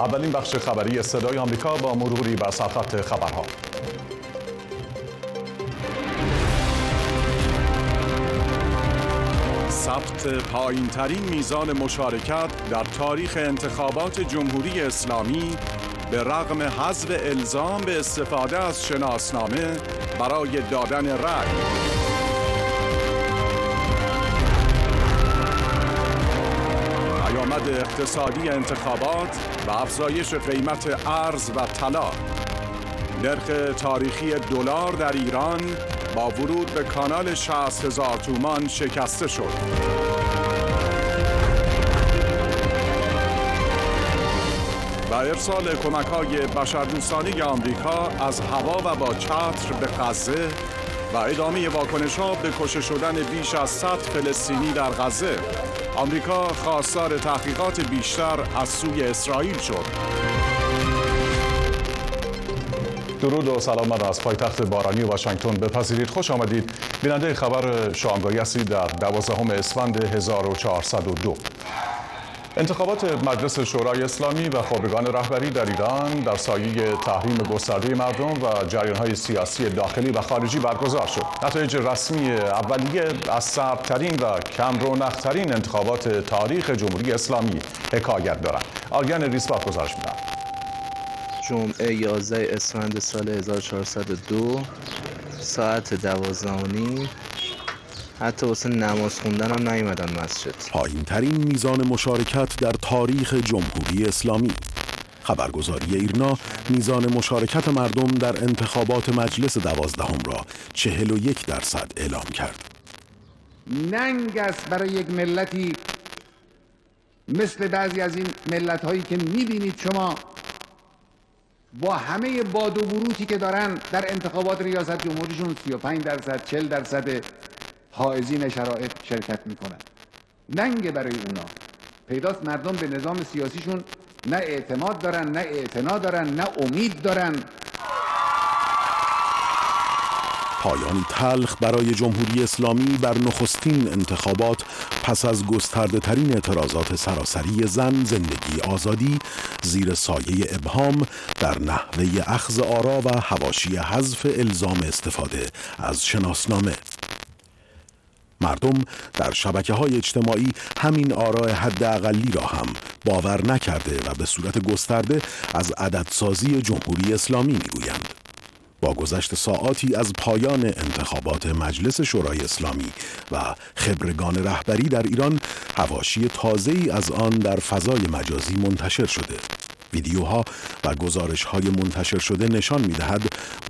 اولین بخش خبری صدای آمریکا با مروری بر سرخط خبرها. ثبت پایین ترین میزان مشارکت در تاریخ انتخابات جمهوری اسلامی به رغم حذف الزام به استفاده از شناسنامه برای دادن رأی. پیامد اقتصادی انتخابات و افزایش قیمت ارز و طلا. نرخ تاریخی دلار در ایران با ورود به کانال 60 هزار تومان شکسته شد. و ارسال کمک های بشردوستانه آمریکا از هوا و با چتر به غزه و ادامه واکنش ها به کشته شدن بیش از 100 فلسطینی در غزه. آمریکا خواستار تحقیقات بیشتر از سوی اسرائیل شد. درود و سلام را از پایتخت بارانی واشنگتن. بپذیرید خوش آمدید. بیننده خبر شانگایی هستید در دوازدهم اسفند 1402 انتخابات مجلس شورای اسلامی و خبرگان رهبری در ایران در سایه تحریم گسترده مردم و جریانهای سیاسی داخلی و خارجی برگزار شد. نتایج رسمی اولیه از سردترین و کم رونقترین انتخابات تاریخ جمهوری اسلامی حکایت دارند. آرگن ریسباف گزارش میدن. جمعه 11 اسفند سال 1402 ساعت دوازدهانی حتی واسه نماز خوندن هم نیومدن مسجد پایین ترین میزان مشارکت در تاریخ جمهوری اسلامی. خبرگزاری ایرنا میزان مشارکت مردم در انتخابات مجلس دوازدهم را چهل و یک درصد اعلام کرد. ننگ است برای یک ملتی مثل بعضی از این ملت هایی که می‌بینید شما با همه باد و بروتی که دارن در انتخابات ریاست جمهوریشون 35 درصد 40 درصد حائزین شرایط شرکت می‌کنن ننگ برای اونا. پیداست مردم به نظام سیاسیشون نه اعتماد دارن نه اعتنا دارن نه امید دارن. پایانی تلخ برای جمهوری اسلامی بر نخستین انتخابات پس از گسترده ترین اعتراضات سراسری زن زندگی آزادی زیر سایه ابهام در نحوه اخذ آرا و هواشی حذف الزام استفاده از شناسنامه. مردم در شبکه های اجتماعی همین آراء حداقلی را هم باور نکرده و به صورت گسترده از عددسازی جمهوری اسلامی می‌گویند. با گذشت ساعاتی از پایان انتخابات مجلس شورای اسلامی و خبرگان رهبری در ایران هواشی تازه ای از آن در فضای مجازی منتشر شده ویدیوها و گزارش های منتشر شده نشان می دهد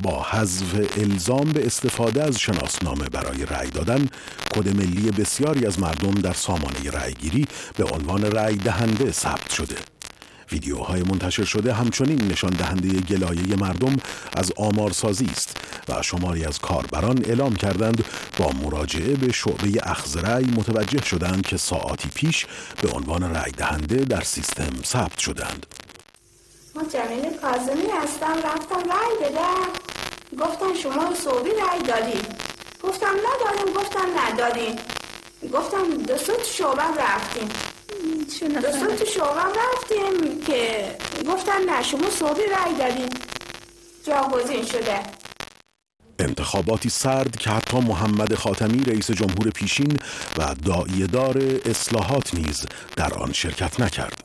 با حذف الزام به استفاده از شناسنامه برای رأی دادن کد ملی بسیاری از مردم در سامانه رأیگیری به عنوان رأی دهنده ثبت شده ویدیوهای منتشر شده همچنین نشان دهنده گلایه مردم از آمارسازی است و شماری از کاربران اعلام کردند با مراجعه به شعبه اخذ رأی متوجه شدند که ساعاتی پیش به عنوان رأی دهنده در سیستم ثبت شدند. جمیل کازمی هستم. رفتم رای بدم. گفتن شما صوبی رای دادی گفتم ندادیم گفتم ندادیم گفتم دو سوت شعبه رفتیم. دو سوت شعبه رفتیم که گفتن نه شما صوبی رای دادیم جاگزین شده. انتخاباتی سرد که حتی محمد خاتمی رئیس جمهور پیشین و داعیه دار اصلاحات نیز در آن شرکت نکرد.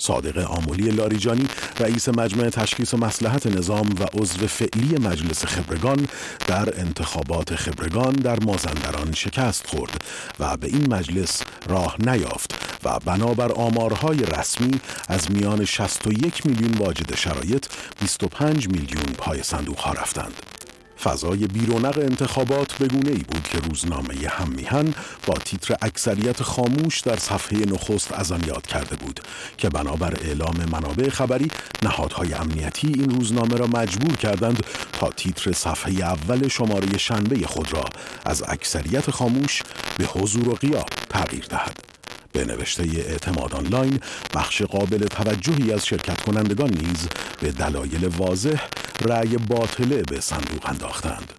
صادق آمولی لاریجانی رئیس مجمع تشخیص مسلحت نظام و عضو فعلی مجلس خبرگان در انتخابات خبرگان در مازندران شکست خورد و به این مجلس راه نیافت و بنابر آمارهای رسمی از میان 61 میلیون واجد شرایط 25 میلیون پای صندوق ها رفتند. فضای بیرونق انتخابات به گونه ای بود که روزنامه هم میهن با تیتر اکثریت خاموش در صفحه نخست از آن یاد کرده بود که بنابر اعلام منابع خبری نهادهای امنیتی این روزنامه را مجبور کردند تا تیتر صفحه اول شماره شنبه خود را از اکثریت خاموش به حضور و قیاب تغییر دهد. به نوشته اعتماد آنلاین بخش قابل توجهی از شرکت کنندگان نیز به دلایل واضح رأی باطله به صندوق انداختند.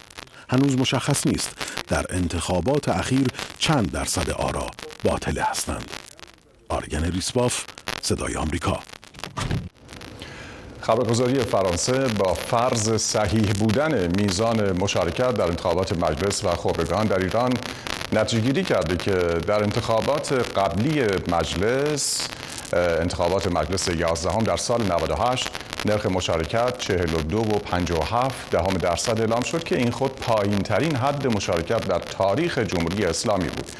هنوز مشخص نیست در انتخابات اخیر چند درصد آرا باطله هستند. آرگن ریسباف صدای آمریکا خبرگزاری فرانسه با فرض صحیح بودن میزان مشارکت در انتخابات مجلس و خبرگان در ایران نتیجه گیری کرده که در انتخابات قبلی مجلس انتخابات مجلس 11 در سال 98 نرخ مشارکت 42 و 57 دهم درصد اعلام شد که این خود پایین ترین حد مشارکت در تاریخ جمهوری اسلامی بود.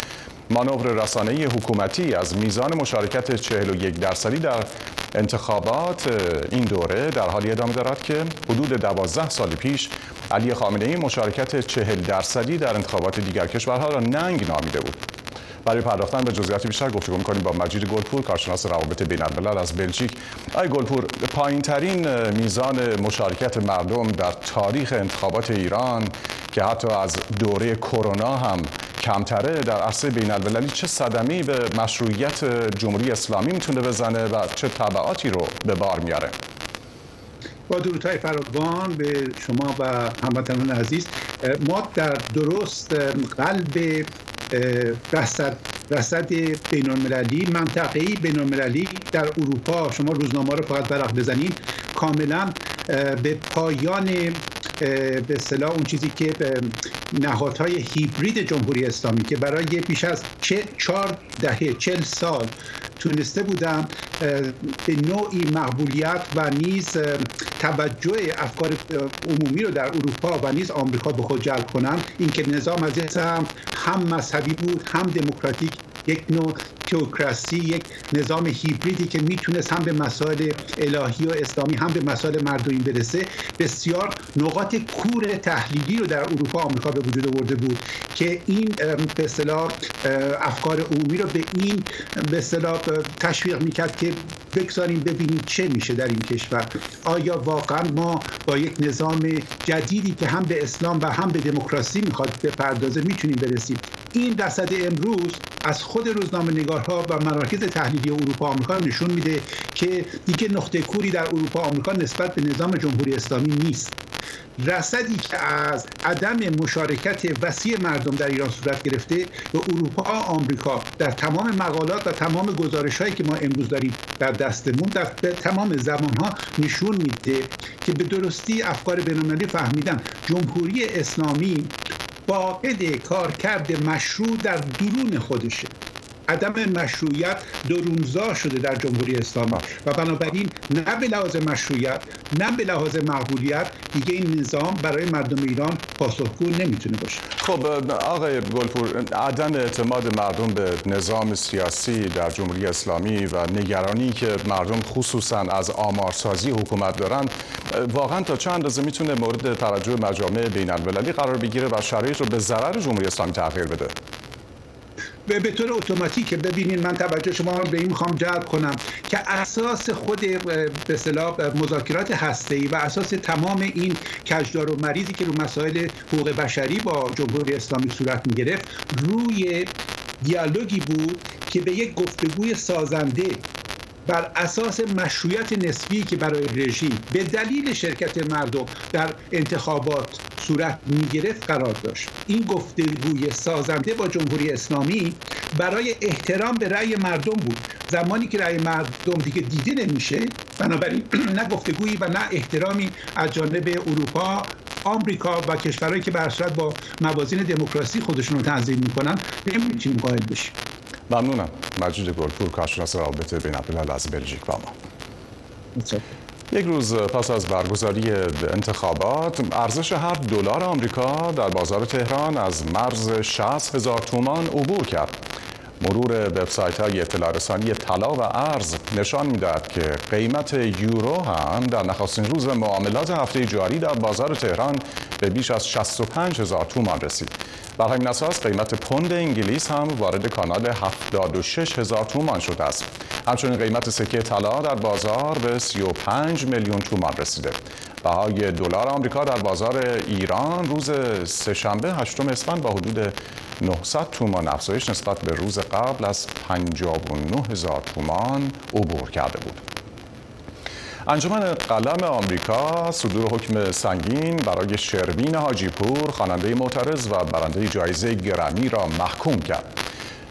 مانور رسانه‌ای حکومتی از میزان مشارکت 41 درصدی در انتخابات این دوره در حالی ادامه دارد که حدود 12 سال پیش علی خامنه ای مشارکت 40 درصدی در انتخابات دیگر کشورها را ننگ نامیده بود. برای پرداختن به جزئیات بیشتر گفتگو می‌کنیم با مجید گلپور کارشناس روابط بین الملل از بلژیک آقای گلپور پایین ترین میزان مشارکت مردم در تاریخ انتخابات ایران که حتی از دوره کرونا هم کمتره در عرصه بین المللی چه صدمی به مشروعیت جمهوری اسلامی می‌تونه بزنه و چه تبعاتی رو به بار میاره با درودهای فراوان به شما و هموطنان عزیز. ما در درست قلب رصد رصد بین المللی منطقه‌ای بین المللی در اروپا شما روزنامه رو فقط برق بزنید کاملا به پایان به اصطلاح اون چیزی که نهادهای هیبرید جمهوری اسلامی که برای بیش از چهار دهه چل سال تونسته بودم به نوعی مقبولیت و نیز توجه افکار عمومی رو در اروپا و نیز آمریکا به خود جلب کنم اینکه نظام از هم هم مذهبی بود هم دموکراتیک یک نوع تئوکراسی یک نظام هیبریدی که می‌تونست هم به مسائل الهی و اسلامی هم به مسائل مردمی برسه بسیار نقاط کور تحلیلی رو در اروپا آمریکا به وجود آورده بود که این به اصطلاح افکار عمومی رو به این به اصطلاح تشویق می‌کرد که بگذاریم ببینیم چه میشه در این کشور. آیا واقعا ما با یک نظام جدیدی که هم به اسلام و هم به دموکراسی می‌خواد بپردازه می‌تونیم برسیم؟ این رصد امروز از خود روزنامه نگارها و مراکز تحلیلی اروپا آمریکا نشون میده که دیگه نقطه کوری در اروپا آمریکا نسبت به نظام جمهوری اسلامی نیست. رصدی که از عدم مشارکت وسیع مردم در ایران صورت گرفته به اروپا آمریکا در تمام مقالات و تمام گزارش هایی که ما امروز داریم در دستمون در تمام زمان ها نشون میده که به درستی افکار بینالمللی فهمیدن جمهوری اسلامی فاقد کارکرد مشروع در درون خودشه. عدم مشروعیت درونزا شده در جمهوری اسلامی و بنابراین نه به لحاظ مشروعیت نه به لحاظ مقبولیت دیگه این نظام برای مردم ایران پاسخگو نمی‌تونه باشه. خب آقای گلپور عدم اعتماد مردم به نظام سیاسی در جمهوری اسلامی و نگرانی که مردم خصوصا از آمارسازی حکومت دارن واقعا تا چند اندازه می‌تونه مورد توجه مجامع بین المللی قرار بگیره و شرایط رو به ضرر جمهوری اسلامی تغییر بده؟ به طور اتوماتیک ببینید من توجه شما به این می‌خوام جلب کنم که اساس خود به اصطلاح مذاکرات هسته‌ای و اساس تمام این کجدار و مریضی که رو مسائل حقوق بشری با جمهوری اسلامی صورت می‌گرفت روی دیالوگی بود که به یک گفتگوی سازنده بر اساس مشروعیت نسبی که برای رژیم به دلیل شرکت مردم در انتخابات صورت می‌گرفت قرار داشت. این گفتگوی سازنده با جمهوری اسلامی برای احترام به رأی مردم بود. زمانی که رأی مردم دیگه دیده نمیشه بنابراین نه گفتگویی و نه احترامی از جانب اروپا آمریکا و کشورهایی که بر با موازین دموکراسی خودشون رو تنظیم می‌کنن نمی‌تونیم قائل بشیم ممنونم. مجید گلپور کارشناس رابطه بین الملل از بلژیک با ما. یک روز پس از برگزاری انتخابات ارزش هر دلار آمریکا در بازار تهران از مرز 60 هزار تومان عبور کرد. مرور وبسایت های اطلاع رسانی طلا و ارز نشان می‌دهد که قیمت یورو هم در نخستین روز معاملات هفته جاری در بازار تهران به بیش از 65 هزار تومان رسید. بر همین اساس قیمت پوند انگلیس هم وارد کانال 76 هزار تومان شده است. همچنین قیمت سکه طلا در بازار به 35 میلیون تومان رسیده. بهای دلار آمریکا در بازار ایران روز سهشنبه هشتم اسفند با حدود 900 تومان افزایش نسبت به روز قبل از 59 هزار تومان عبور کرده بود. انجمن قلم آمریکا صدور حکم سنگین برای شروین حاجی پور خواننده معترض و برنده جایزه گرمی را محکوم کرد.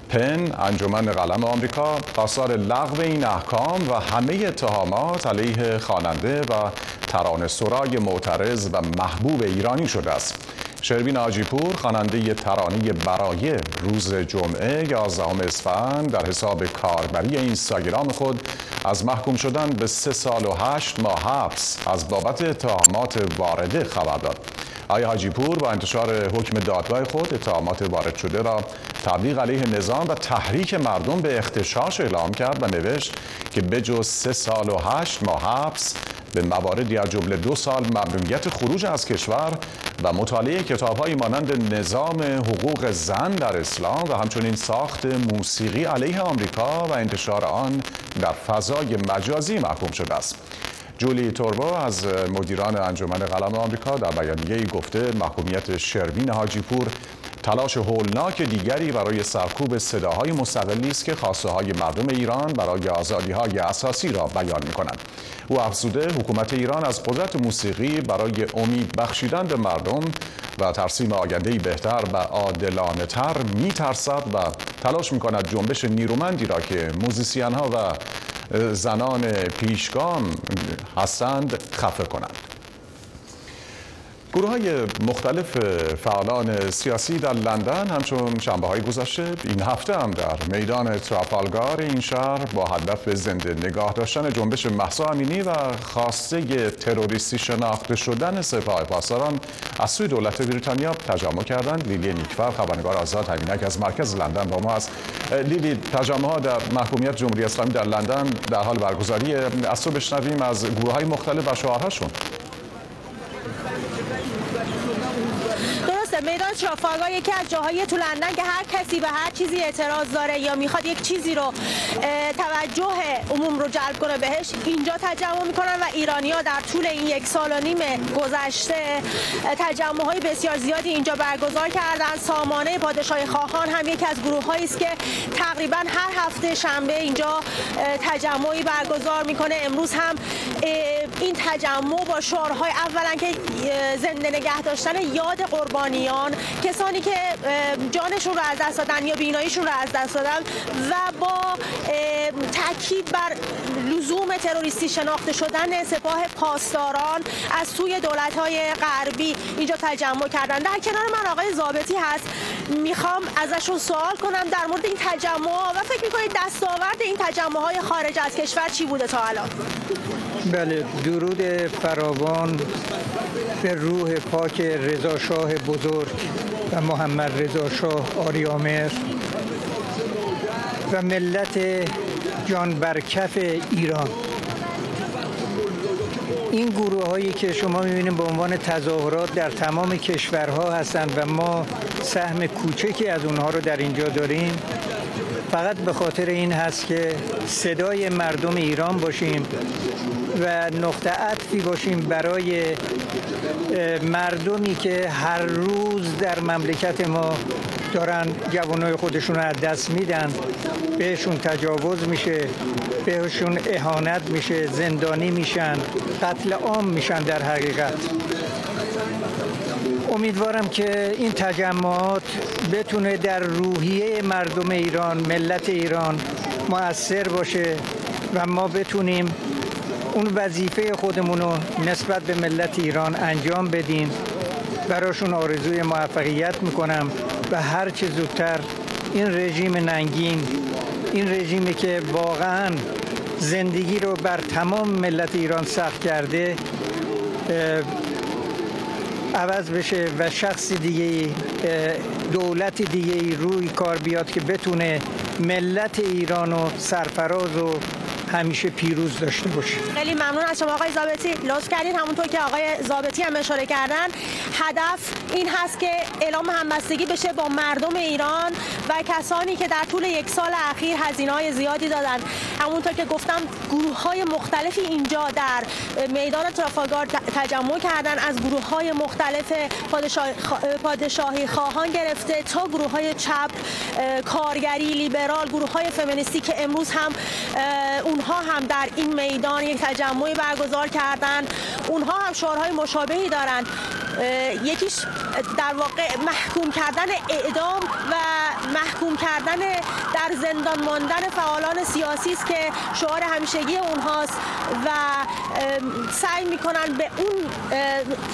پن انجمن قلم آمریکا خواستار لغو این احکام و همه اتهامات علیه خواننده و ترانه سرای معترض و محبوب ایرانی شده است شروین آجیپور خواننده ترانه برای روز جمعه 11 اسفند. در حساب کاربری اینستاگرام خود از محکوم شدن به سه سال و هشت ماه حبس از بابت اتهامات وارده خبر داد. آقای حاجی پور با انتشار حکم دادگاه خود اتهامات وارد شده را تبلیغ علیه نظام و تحریک مردم به اختشاش اعلام کرد و نوشت که بجز سه سال و هشت ماه حبس به مواردی از جمله دو سال ممنوعیت خروج از کشور و مطالعه کتابهایی مانند نظام حقوق زن در اسلام و همچنین ساخت موسیقی علیه آمریکا و انتشار آن در فضای مجازی محکوم شده است. جولی توربو از مدیران انجمن قلم آمریکا در بیانیه گفته محکومیت شروین حاجیپور تلاش هولناک دیگری برای سرکوب صداهای مستقلی است که خواسته های مردم ایران برای آزادی های اساسی را بیان می کنند. او افزوده حکومت ایران از قدرت موسیقی برای امید بخشیدن به مردم و ترسیم آیندهی بهتر و عادلانه تر می ترسد و تلاش می کند جنبش نیرومندی را که موزیسین ها و زنان پیشگام هستند خفه کنند. گروه های مختلف فعالان سیاسی در لندن همچون شنبه های گذشته این هفته هم در میدان ترافالگار این شهر با هدف زنده نگاه داشتن جنبش محسا امینی و خواسته تروریستی شناخته شدن سپاه پاسداران از سوی دولت بریتانیا تجمع کردند. لیلی نیکفر خبرنگار آزاد همینک از مرکز لندن با ما است. لیلی تجمع ها در محکومیت جمهوری اسلامی در لندن در حال برگزاری از تو بشنویم از گروه های مختلف و شعارهاشون. میدان ترافالگار یکی از جاهای تو لندن که هر کسی به هر چیزی اعتراض داره یا می‌خواد یک چیزی رو توجه عموم رو جلب کنه بهش اینجا تجمع می‌کنن و ایرانیا در طول این یک سال و نیم گذشته تجمع های بسیار زیادی اینجا برگزار کردن. سامانه پادشاهی خواهان هم یکی از گروه هایی است که تقریبا هر هفته شنبه اینجا تجمعی برگزار می‌کنه. امروز هم این تجمع با شعارهای اولا که زنده نگه داشتن یاد قربانی کسانی که جانشون رو از دست دادن یا بیناییشون رو از دست دادن و با تاکید بر لزوم تروریستی شناخته شدن سپاه پاسداران از سوی دولت های غربی اینجا تجمع کردن. در کنار من آقای زابطی هست. می‌خوام ازشون سوال کنم در مورد این تجمع و فکر می‌کنید دستاورد این تجمع های خارج از کشور چی بوده تا الان؟ بله درود فراوان به روح پاک رضا شاه بزرگ. و محمد رضا شاه آریامر و ملت جان برکف ایران. این گروه هایی که شما می‌بینید به عنوان تظاهرات در تمام کشورها هستند و ما سهم کوچکی از اونها رو در اینجا داریم. فقط به خاطر این هست که صدای مردم ایران باشیم و نقطه عطفی باشیم برای مردمی که هر روز در مملکت ما دارن جوانای خودشون رو از دست میدن بهشون تجاوز میشه بهشون اهانت میشه زندانی میشن قتل عام میشن در حقیقت. امیدوارم که این تجمعات بتونه در روحیه مردم ایران ملت ایران مؤثر باشه و ما بتونیم اون وظیفه خودمون رو نسبت به ملت ایران انجام بدیم. براشون آرزوی موفقیت می‌کنم و هر چه زودتر این رژیم ننگین این رژیمی که واقعا زندگی رو بر تمام ملت ایران سخت کرده عوض بشه و شخص دیگه دولت دیگه روی کار بیاد که بتونه ملت ایران و سرفراز و همیشه پیروز داشته باشه. خیلی ممنون از شما آقای زابطی لطف کردین همونطور که آقای زابطی هم اشاره کردن هدف این هست که اعلام همبستگی بشه با مردم ایران و کسانی که در طول یک سال اخیر هزینه های زیادی دادن همونطور که گفتم گروه های مختلفی اینجا در میدان ترافالگار تجمع کردن از گروه های مختلف پادشاهی خواهان گرفته تا گروه های چپ کارگری لیبرال گروه های فمینیستی که امروز هم اونها هم در این میدان یک تجمعی برگزار کردن. اونها هم شعارهای مشابهی دارند. یکیش در واقع محکوم کردن اعدام و محکوم کردن در زندان ماندن فعالان سیاسی است که شعار همیشگی اونهاست و سعی می‌کنن به اون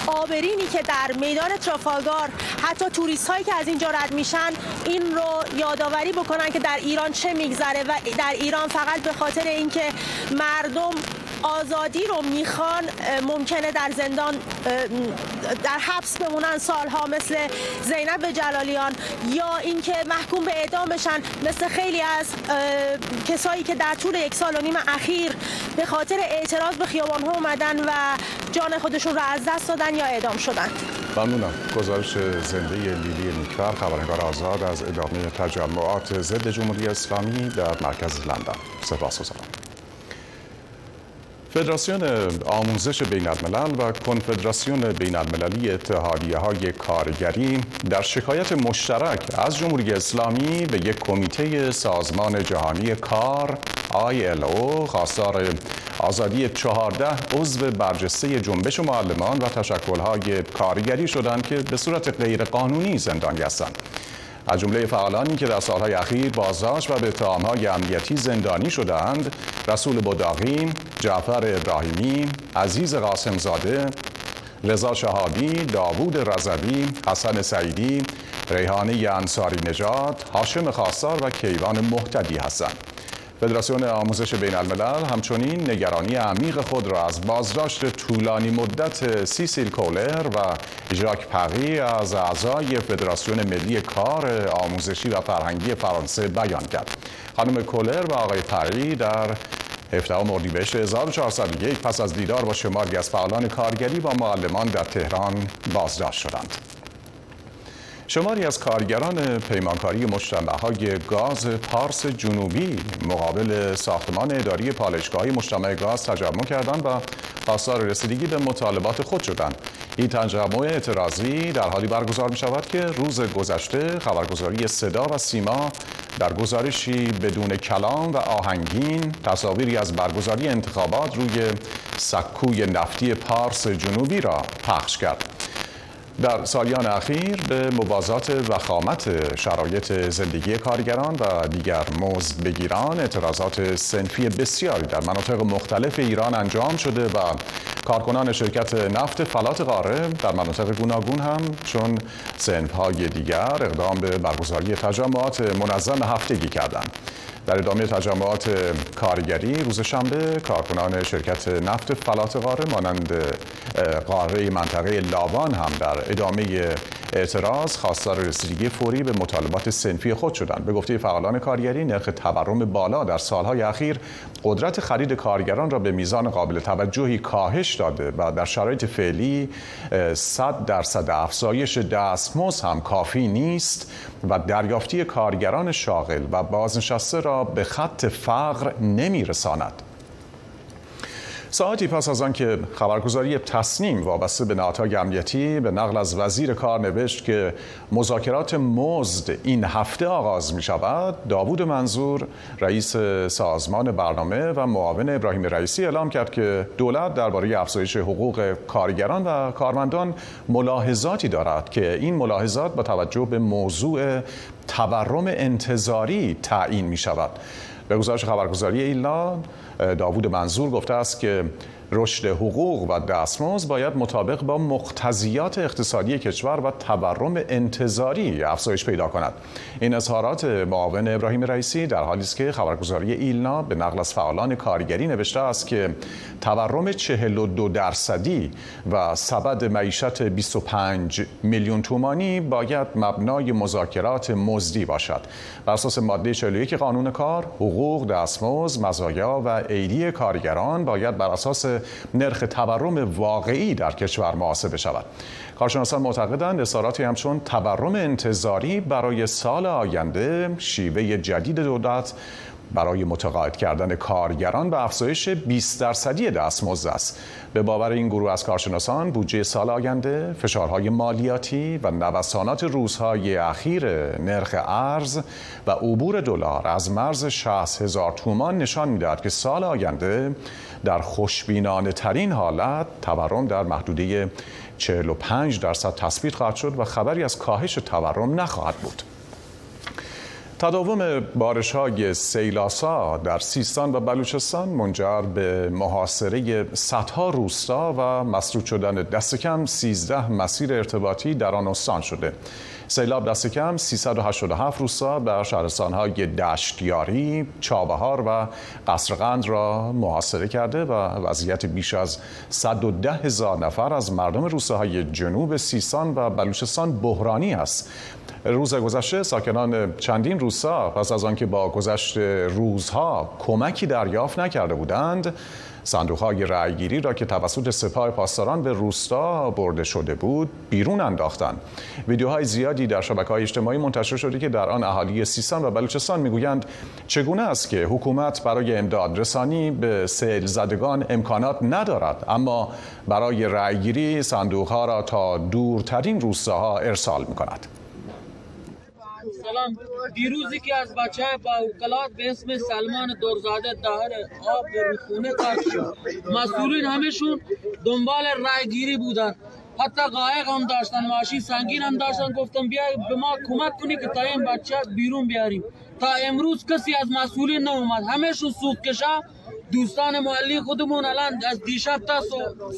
آبرینی که در میدان ترافالگار حتی توریست هایی که از اینجا رد میشن این رو یادآوری بکنن که در ایران چه میگذره و در ایران فقط به خاطر اینکه مردم آزادی رو می‌خوان ممکنه در زندان در حبس بمونن سالها مثل زینب جلالیان یا اینکه محکوم به اعدام بشن مثل خیلی از کسایی که در طول یک سال و نیم اخیر به خاطر اعتراض به خیابان ها اومدن و جان خودشون رو از دست دادن یا اعدام شدن. ممنونم. گزارش زنده لیلی نیکبر خبرنگار آزاد از ادامه تجمعات ضد جمهوری اسلامی در مرکز لندن. سپاس گذارم فدراسیون آموزش بین الملل و کنفدراسیون بین المللی اتحادیه های کارگری در شکایت مشترک از جمهوری اسلامی به یک کمیته سازمان جهانی کار ILO خواستار آزادی 14 عضو برجسته جنبش معلمان و تشکلهای کارگری شدند که به صورت غیرقانونی زندانی هستند. از جمله فعالانی که در سالهای اخیر بازداشت و به اتهامهای امنیتی زندانی شدند رسول بوداقی، جعفر ابراهیمی، عزیز قاسمزاده، رضا شهادی، داوود رضوی، حسن سعیدی، ریحانه انصاری نژاد، هاشم خواستار و کیوان محتدی هستند. فدراسیون آموزش بین الملل همچنین نگرانی عمیق خود را از بازداشت طولانی مدت سیسیل کولر و ژاک پقی از اعضای فدراسیون ملی کار آموزشی و فرهنگی فرانسه بیان کرد. خانم کولر و آقای پقی در 17 اردیبهشت 1401 پس از دیدار با شماری از فعالان کارگری با معلمان در تهران بازداشت شدند. شماری از کارگران پیمانکاری مجتمع های گاز پارس جنوبی مقابل ساختمان اداری پالشگاه مجتمع گاز تجمع کردند و خواستار رسیدگی به مطالبات خود شدند. این تجمع اعتراضی در حالی برگزار می شود که روز گذشته خبرگزاری صدا و سیما در گزارشی بدون کلام و آهنگین تصاویری از برگزاری انتخابات روی سکوی نفتی پارس جنوبی را پخش کرد. در سالیان اخیر به موازات وخامت شرایط زندگی کارگران و دیگر مزد بگیران اعتراضات سنفی بسیاری در مناطق مختلف ایران انجام شده و کارکنان شرکت نفت فلات قاره در مناطق گوناگون هم چون سنفهای دیگر اقدام به برگزاری تجمعات منظم هفتگی کردند. در ادامه تجمعات کارگری روز شنبه کارکنان شرکت نفت فلات قاره مانند قاره منطقه لاوان هم در ادامه اعتراض خواستار رسیدگی فوری به مطالبات سنفی خود شدند به گفته فعالان کارگری نرخ تورم بالا در سالهای اخیر قدرت خرید کارگران را به میزان قابل توجهی کاهش داده و در شرایط فعلی 100 درصد افزایش دستمزد هم کافی نیست و دریافتی کارگران شاغل و بازنشسته را به خط فقر نمیرساند. ساعتی پس از آنکه خبرگزاری تصنیم وابسته به نهادهای امنیتی به نقل از وزیر کار نوشت که مذاکرات مزد این هفته آغاز می شود داوود منظور رئیس سازمان برنامه و معاون ابراهیم رئیسی اعلام کرد که دولت درباره افزایش حقوق کارگران و کارمندان ملاحظاتی دارد که این ملاحظات با توجه به موضوع تورم انتظاری تعیین می شود به گزارش خبرگزاری ایلان داوود منظور گفته است که رشد حقوق و دستمزد باید مطابق با مقتضیات اقتصادی کشور و تورم انتظاری افزایش پیدا کند. این اظهارات معاون ابراهیم رئیسی در حالی است که خبرگزاری ایلنا به نقل از فعالان کارگری نوشته است که تورم 42 درصدی و سبد معیشت 25 میلیون تومانی باید مبنای مذاکرات مزدی باشد. بر اساس ماده 41 قانون کار حقوق دستمزد مزایا و عیدی کارگران باید بر اساس نرخ تورم واقعی در کشور محاسبه شود. کارشناسان معتقدند اظهاراتی همچون تورم انتظاری برای سال آینده شیوه جدید دولت برای متقاعد کردن کارگران به افزایش 20 درصدی دستمزد است. به باور این گروه از کارشناسان بودجه سال آینده فشارهای مالیاتی و نوسانات روزهای اخیر نرخ ارز و عبور دلار از مرز 60 هزار تومان نشان می‌دهد که سال آینده در خوشبینانه ترین حالت تورم در محدوده 45 درصد تثبیت خواهد شد و خبری از کاهش تورم نخواهد بود. تداوم بارش های سیلاسا در سیستان و بلوچستان منجر به محاصره صدها روستا و مسدود شدن دست کم 13 مسیر ارتباطی در آن استان شده. سیلاب دست کم 387 روستا در های دشتیاری، چابهار و قصرقند را محاصره کرده و وضعیت بیش از 110 هزار نفر از مردم روستاهای جنوب سیستان و بلوچستان بحرانی است. روز گذشته ساکنان چندین روستا پس از آنکه با گذشت روزها کمکی دریافت نکرده بودند صندوق های رأیگیری را که توسط سپاه پاسداران به روستا برده شده بود بیرون انداختند ویدیوهای زیادی در شبکه های اجتماعی منتشر شده که در آن اهالی سیستان و بلوچستان می‌گویند چگونه است که حکومت برای امداد رسانی به سیل زدگان امکانات ندارد اما برای رأیگیری صندوق ها را تا دورترین روستاها ارسال می کند. سلام. دیروزی که از بچه با اوکلات به اسم سلمان دورزاده دهر آب به رودخونه شد مسئولین همشون دنبال رای گیری بودن. حتی قایق هم داشتن ماشین سنگین هم داشتن، گفتم بیا به ما کمک کنی که تا این بچه بیرون بیاریم. تا امروز کسی از مسئولین نه اومد همشون سوخت کشا، دوستان محلی خودمون الان از دیشب تا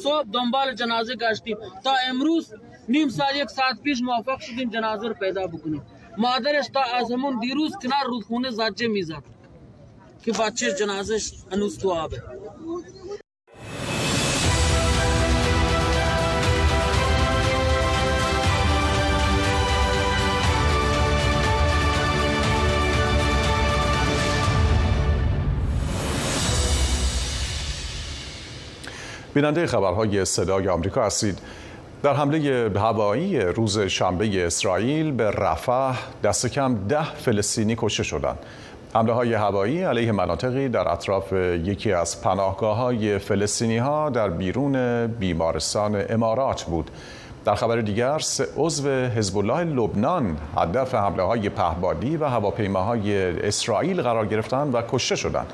صبح دنبال جنازه گشتیم. تا امروز نیم ساعت، یک ساعت پیش موفق شدیم جنازه رو پیدا بکنیم. مادرش تا از همون دیروز کنار رودخونه زجه می‌زد. که بچه جنازش هنوز تو آبه. بیننده خبرهای صدای آمریکا هستید. در حمله هوایی روز شنبه اسرائیل به رفح دست کم ده فلسطینی کشته شدند. حمله های هوایی علیه مناطقی در اطراف یکی از پناهگاه های فلسطینی ها در بیرون بیمارستان امارات بود. در خبر دیگر سه عضو حزب الله لبنان هدف حمله های پهبادی و هواپیماهای اسرائیل قرار گرفتند و کشته شدند.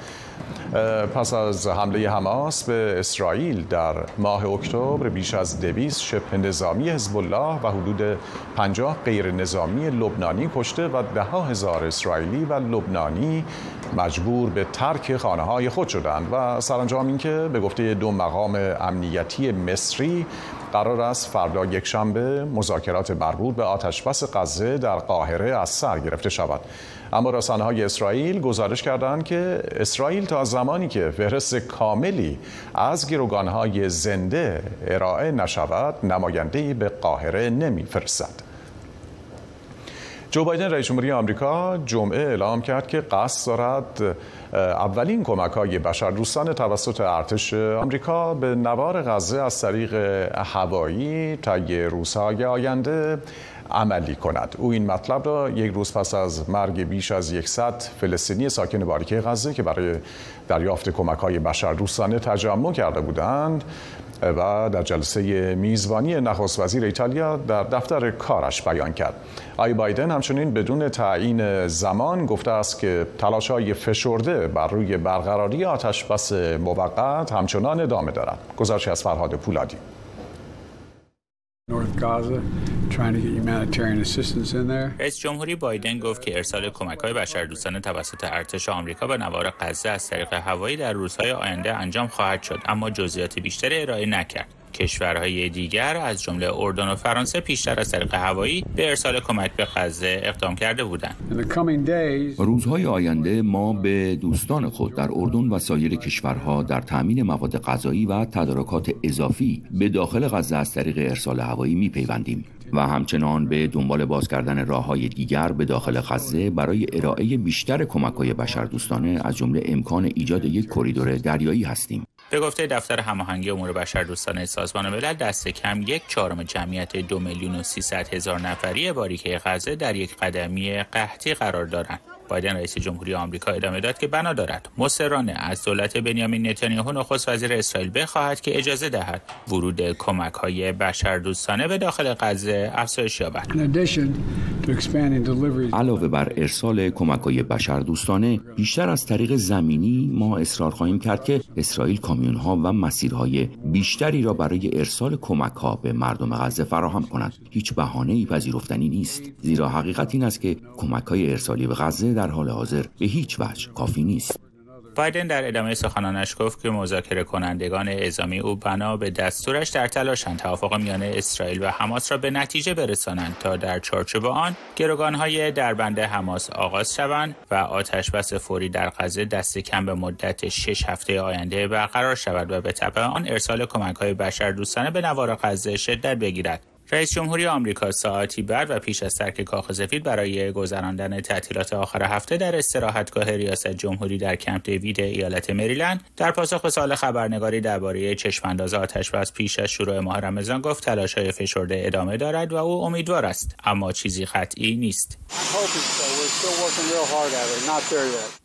پس از حمله حماس به اسرائیل در ماه اکتبر بیش از دویست شبه نظامی حزب الله و حدود پنجاه غیر نظامی لبنانی کشته و ده هزار اسرائیلی و لبنانی مجبور به ترک خانه های خود شدند و سرانجام اینکه به گفته دو مقام امنیتی مصری قرار است فردا یک شنبه مذاکرات مربوط به آتشبس غزه در قاهره از سر گرفته شود اما رسانه های اسرائیل گزارش کردند که اسرائیل تا زمانی که فهرست کاملی از گروگان های زنده ارائه نشود نماینده به قاهره نمیفرستد. جو بایدن رئیس جمهوری آمریکا جمعه اعلام کرد که قصد دارد اولین کمک های بشردوستان توسط ارتش آمریکا به نوار غزه از طریق هوایی طی روزهای آینده عملی کند. او این مطلب را یک روز پس از مرگ بیش از یکصد فلسطینی ساکن باریکه غزه که برای دریافت کمک های بشردوستانه تجمع کرده بودند و در جلسه میزبانی نخست وزیر ایتالیا در دفتر کارش بیان کرد. آی بایدن همچنین بدون تعیین زمان گفته است که تلاش های فشرده بر روی برقراری آتش بس موقت همچنان ادامه دارد. گزارشی از فرهاد پولادی. رئیس جمهوری بایدن گفت که ارسال کمک های بشردوستانه توسط ارتش آمریکا به نوار غزه از طریق هوایی در روزهای آینده انجام خواهد شد اما جزئیات بیشتری ارائه نکرد. کشورهای دیگر از جمله اردن و فرانسه پیشتر از طریق هوایی به ارسال کمک به غزه اقدام کرده بودند. روزهای آینده ما به دوستان خود در اردن و سایر کشورها در تامین مواد غذایی و تدارکات اضافی به داخل غزه از طریق ارسال هوایی میپیوندیم. و همچنان به دنبال باز کردن راه های دیگر به داخل غزه برای ارائه بیشتر کمک های بشردوستانه از جمله امکان ایجاد یک کریدور دریایی هستیم. به گفته دفتر هماهنگی امور بشردوستانه سازمان ملل دست کم یک چهارم جمعیت دو میلیون و سیصد هزار نفری باریکه غزه در یک قدمی قحطی قرار دارند بایدن رئیس جمهوری آمریکا ادامه داد که بنا دارد. مصرانه از دولت بنیامین نتانیاهو نخست وزیر اسرائیل بخواهد که اجازه دهد ورود کمک های بشردوستانه به داخل غزه افزایش یابد. علاوه بر ارسال کمک‌های بشردوستانه بیشتر از طریق زمینی ما اصرار خواهیم کرد که اسرائیل کامیون‌ها و مسیرهای بیشتری را برای ارسال کمک‌ها به مردم غزه فراهم کند. هیچ بهانه‌ای پذیرفتنی نیست زیرا حقیقت این است که کمک‌های ارسالی به غزه در حال حاضر به هیچ وجه کافی نیست. بایدن در ادامه سخنانش گفت که مذاکره کنندگان اعزامی او بنا به دستورش در تلاشند توافق میان اسرائیل و حماس را به نتیجه برسانند تا در چارچوب آن گروگانهای دربند حماس آغاز شوند و آتش بس فوری در غزه دست کم به مدت شش هفته آینده برقرار شود و به طبع آن ارسال کمک‌های بشردوستانه به نوار غزه شدت بگیرد. رئیس جمهوری آمریکا ساعتی بعد و پیش از ترک کاخ سفید برای گذراندن تعطیلات آخر هفته در استراحتگاه ریاست جمهوری در کمپ دیوید ایالت مریلند در پاسخ به سال خبرنگاری درباره چشمانداز آتشبس پیش از شروع ماه رمضان گفت تلاش‌های فشرده ادامه دارد و او امیدوار است اما چیزی قطعی نیست.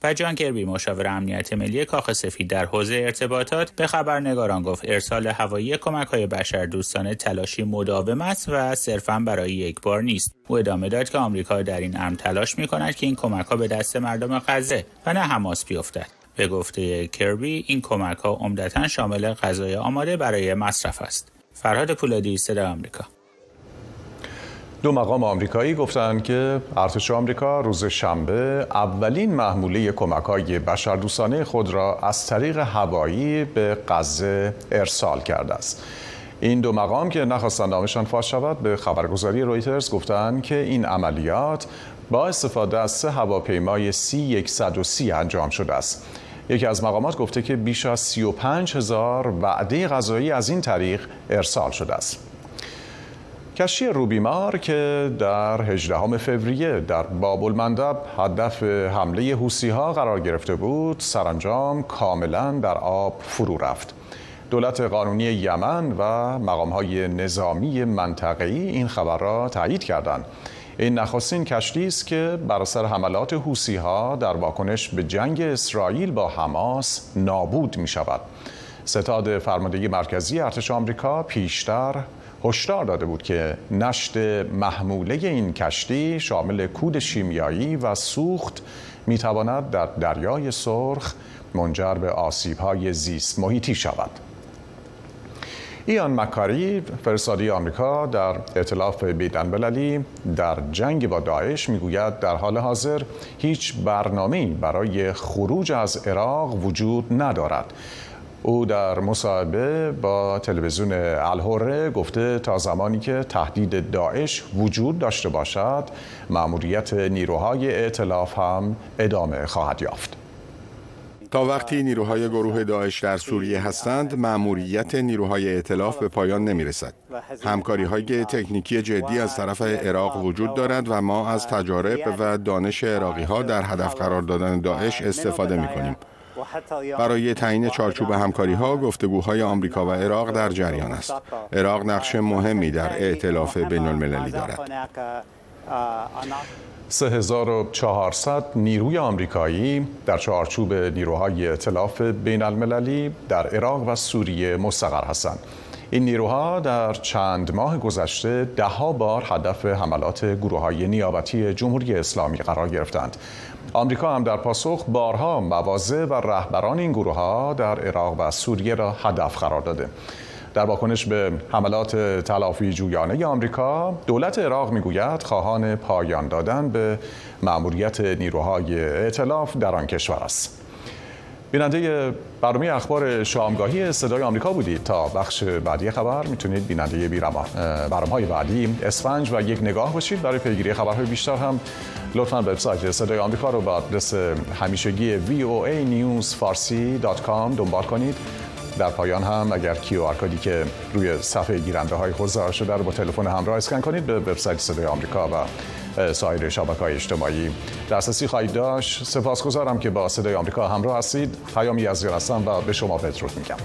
و جان کربی مشاور امنیت ملی کاخ سفید در حوزه ارتباطات به خبرنگاران گفت ارسال هوایی کمک‌های بشردوستانه تلاشی مداوم است و صرفا برای یک بار نیست. او ادامه داد که آمریکا در این امر تلاش می کند که این کمک ها به دست مردم غزه و نه حماس بیفتد. به گفته کربی این کمک ها عمدتا شامل غذای آماده برای مصرف است. فرهاد پولادی صدا آمریکا. دو مقام آمریکایی گفتند که ارتش آمریکا روز شنبه اولین محموله کمک‌های بشردوستانه خود را از طریق هوایی به غزه ارسال کرده است. این دو مقام که نخواستند نامشان فاش شود به خبرگزاری رویترز گفتند که این عملیات با استفاده از سه هواپیمای سی 130 انجام شده است. یکی از مقامات گفته که بیش از 35 هزار وعده غذایی از این طریق ارسال شده است. کشتی روبیمار که در 18 فوریه در باب المندب هدف حمله حوسی ها قرار گرفته بود سرانجام کاملا در آب فرو رفت. دولت قانونی یمن و مقام های نظامی منطقه‌ای این خبر را تایید کردند. این نخستین کشتی است که بر اثر حملات حوسی ها در واکنش به جنگ اسرائیل با حماس نابود می شود ستاد فرماندهی مرکزی ارتش آمریکا پیشتر هشدار داده بود که نشت محموله این کشتی شامل کود شیمیایی و سوخت می‌تواند در دریای سرخ منجر به آسیب‌های زیست محیطی شود. ایان مکاری فرستادی آمریکا در اطلاف بین‌المللی در جنگ با داعش می‌گوید در حال حاضر هیچ برنامه‌ای برای خروج از عراق وجود ندارد او در مصاحبه با تلویزیون الهوره گفته تا زمانی که تهدید داعش وجود داشته باشد مأموریت نیروهای ائتلاف هم ادامه خواهد یافت. تا وقتی نیروهای گروه داعش در سوریه هستند مأموریت نیروهای ائتلاف به پایان نمی رسد همکاری های تکنیکی جدی از طرف عراق وجود دارد و ما از تجارب و دانش عراقی ها در هدف قرار دادن داعش استفاده می کنیم برای تعیین چارچوب همکاری ها گفتگوهای آمریکا و عراق در جریان است. عراق نقش مهمی در ائتلاف بین المللی دارد 3400 نیروی آمریکایی در چارچوب نیروهای ائتلاف بین المللی در عراق و سوریه مستقر هستند. این نیروها در چند ماه گذشته دهها بار هدف حملات گروه های نیابتی جمهوری اسلامی قرار گرفتند. آمریکا هم در پاسخ بارها مواضع و رهبران این گروه ها در عراق و سوریه را هدف قرار داده. در واکنش به حملات تلافی جویانه آمریکا دولت عراق می‌گوید خواهان پایان دادن به مأموریت نیروهای ائتلاف در آن کشور است. بیننده برنامه اخبار شامگاهی صدای آمریکا بودید. تا بخش بعدی خبر می‌تونید بیننده برنامه های بعدی اسفنج و یک نگاه باشید. برای پیگیری خبرهای بیشتر هم لطفا وبسایت صدای آمریکا رو با آدرس همیشگی VOA News Farsi.com دنبال کنید. در پایان هم اگر کیو آر کدی که روی صفحه گیرنده های خود شده رو با تلفن همراه اسکن کنید به وبسایت صدای آمریکا و سایر شبکه های اجتماعی. دسترسی خواهید داشت؟ سپاسگزارم که با صدای آمریکا همراه هستید. پیامی از هستم و به شما بدرود میگم.